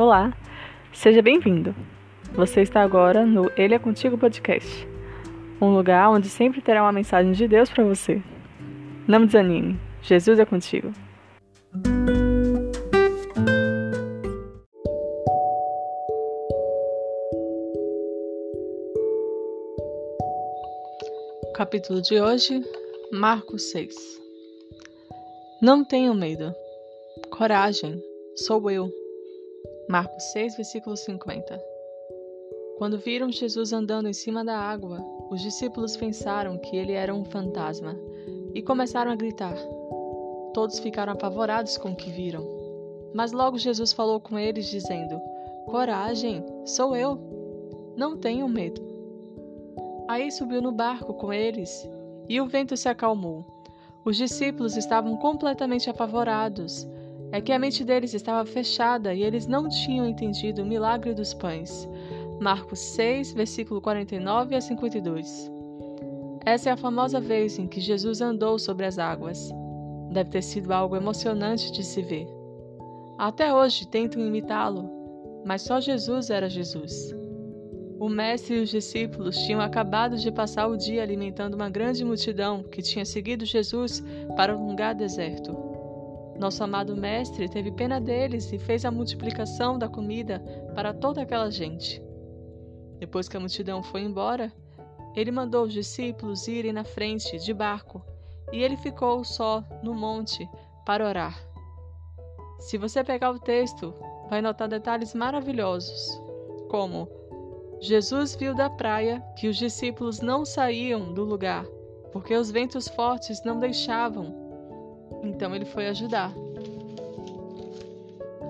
Olá, seja bem-vindo. Você está agora no Ele é Contigo Podcast, um lugar onde sempre terá uma mensagem de Deus para você. Não desanime, Jesus é contigo. capítulo de hoje, Marcos 6. Não tenham medo. Coragem, sou eu. Marcos 6, versículo 50. Quando viram Jesus andando em cima da água, os discípulos pensaram que ele era um fantasma e começaram a gritar. Todos ficaram apavorados com o que viram. Mas logo Jesus falou com eles, dizendo: Coragem, sou eu. Não tenham medo. Aí subiu no barco com eles e o vento se acalmou. Os discípulos estavam completamente apavorados. É que a mente deles estava fechada e eles não tinham entendido o milagre dos pães. Marcos 6, versículo 49 a 52. Essa é a famosa vez em que Jesus andou sobre as águas. Deve ter sido algo emocionante de se ver. Até hoje tentam imitá-lo, mas só Jesus era Jesus. O mestre e os discípulos tinham acabado de passar o dia alimentando uma grande multidão que tinha seguido Jesus para um lugar deserto. Nosso amado mestre teve pena deles e fez a multiplicação da comida para toda aquela gente. Depois que a multidão foi embora, ele mandou os discípulos irem na frente, de barco, e ele ficou só no monte para orar. Se você pegar o texto, vai notar detalhes maravilhosos, como Jesus viu da praia que os discípulos não saíam do lugar, porque os ventos fortes não deixavam. Então ele foi ajudar.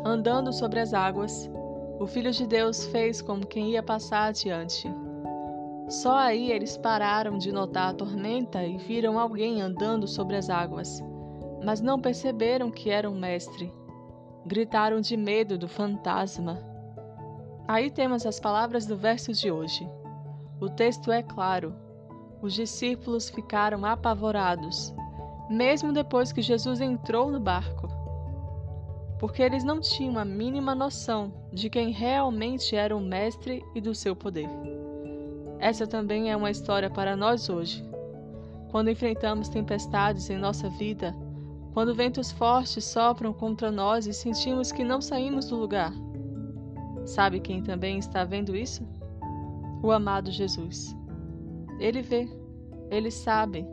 Andando sobre as águas, o Filho de Deus fez como quem ia passar adiante. Só aí eles pararam de notar a tormenta e viram alguém andando sobre as águas, mas não perceberam que era um mestre. Gritaram de medo do fantasma. Aí temos as palavras do verso de hoje. O texto é claro. Os discípulos ficaram apavorados, mesmo depois que Jesus entrou no barco, porque eles não tinham a mínima noção de quem realmente era o Mestre e do seu poder. Essa também é uma história para nós hoje. Quando enfrentamos tempestades em nossa vida, quando ventos fortes sopram contra nós e sentimos que não saímos do lugar, Sabe quem também está vendo isso? O amado Jesus. Ele vê, ele sabe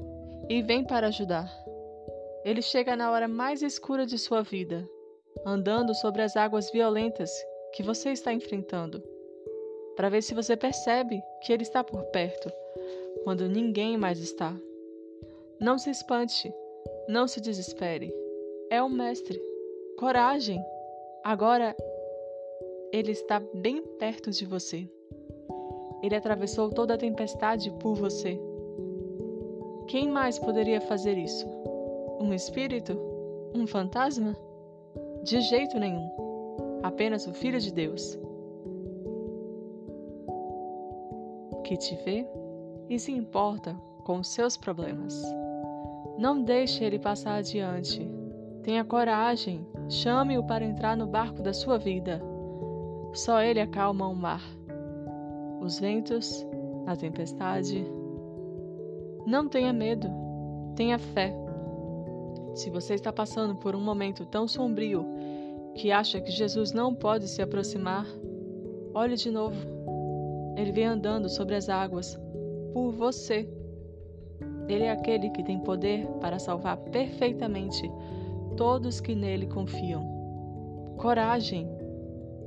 e vem para ajudar. Ele chega na hora mais escura de sua vida, andando sobre as águas violentas que você está enfrentando, para ver se você percebe que ele está por perto, quando ninguém mais está. Não se espante, não se desespere. É o Mestre. Coragem! Agora ele está bem perto de você. Ele atravessou toda a tempestade por você. Quem mais poderia fazer isso? Um espírito? Um fantasma? De jeito nenhum. Apenas o Filho de Deus. Que te vê e se importa com os seus problemas. Não deixe ele passar adiante. Tenha coragem, chame-o para entrar no barco da sua vida. Só ele acalma o mar, os ventos, a tempestade. Não tenha medo, tenha fé. Se você está passando por um momento tão sombrio que acha que Jesus não pode se aproximar, olhe de novo. Ele vem andando sobre as águas por você. Ele é aquele que tem poder para salvar perfeitamente todos que nele confiam. Coragem!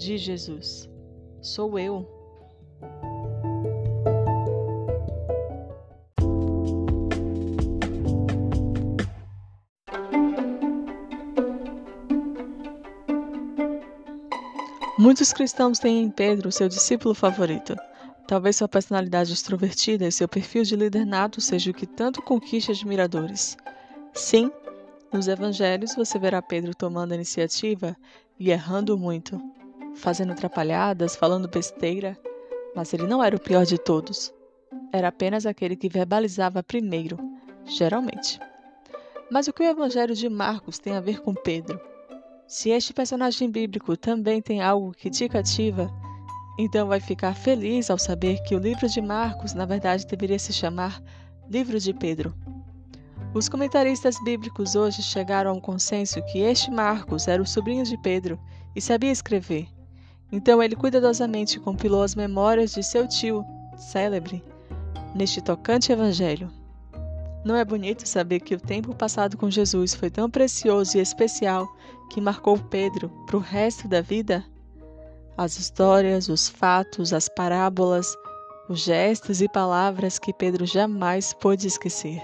de Jesus. Sou eu. Muitos cristãos têm em Pedro seu discípulo favorito. Talvez sua personalidade extrovertida e seu perfil de líder nato seja o que tanto conquista admiradores. Sim, nos evangelhos você verá Pedro tomando a iniciativa e errando muito fazendo atrapalhadas, falando besteira, mas ele não era o pior de todos. Era apenas aquele que verbalizava primeiro, geralmente. Mas o que o Evangelho de Marcos tem a ver com Pedro? Se este personagem bíblico também tem algo que te cativa, então vai ficar feliz ao saber que o livro de Marcos, na verdade, deveria se chamar Livro de Pedro. Os comentaristas bíblicos hoje chegaram ao consenso que este Marcos era o sobrinho de Pedro e sabia escrever. Então ele cuidadosamente compilou as memórias de seu tio, célebre, neste tocante evangelho. Não é bonito saber que o tempo passado com Jesus foi tão precioso e especial que marcou Pedro para o resto da vida? As histórias, os fatos, as parábolas, os gestos e palavras que Pedro jamais pôde esquecer.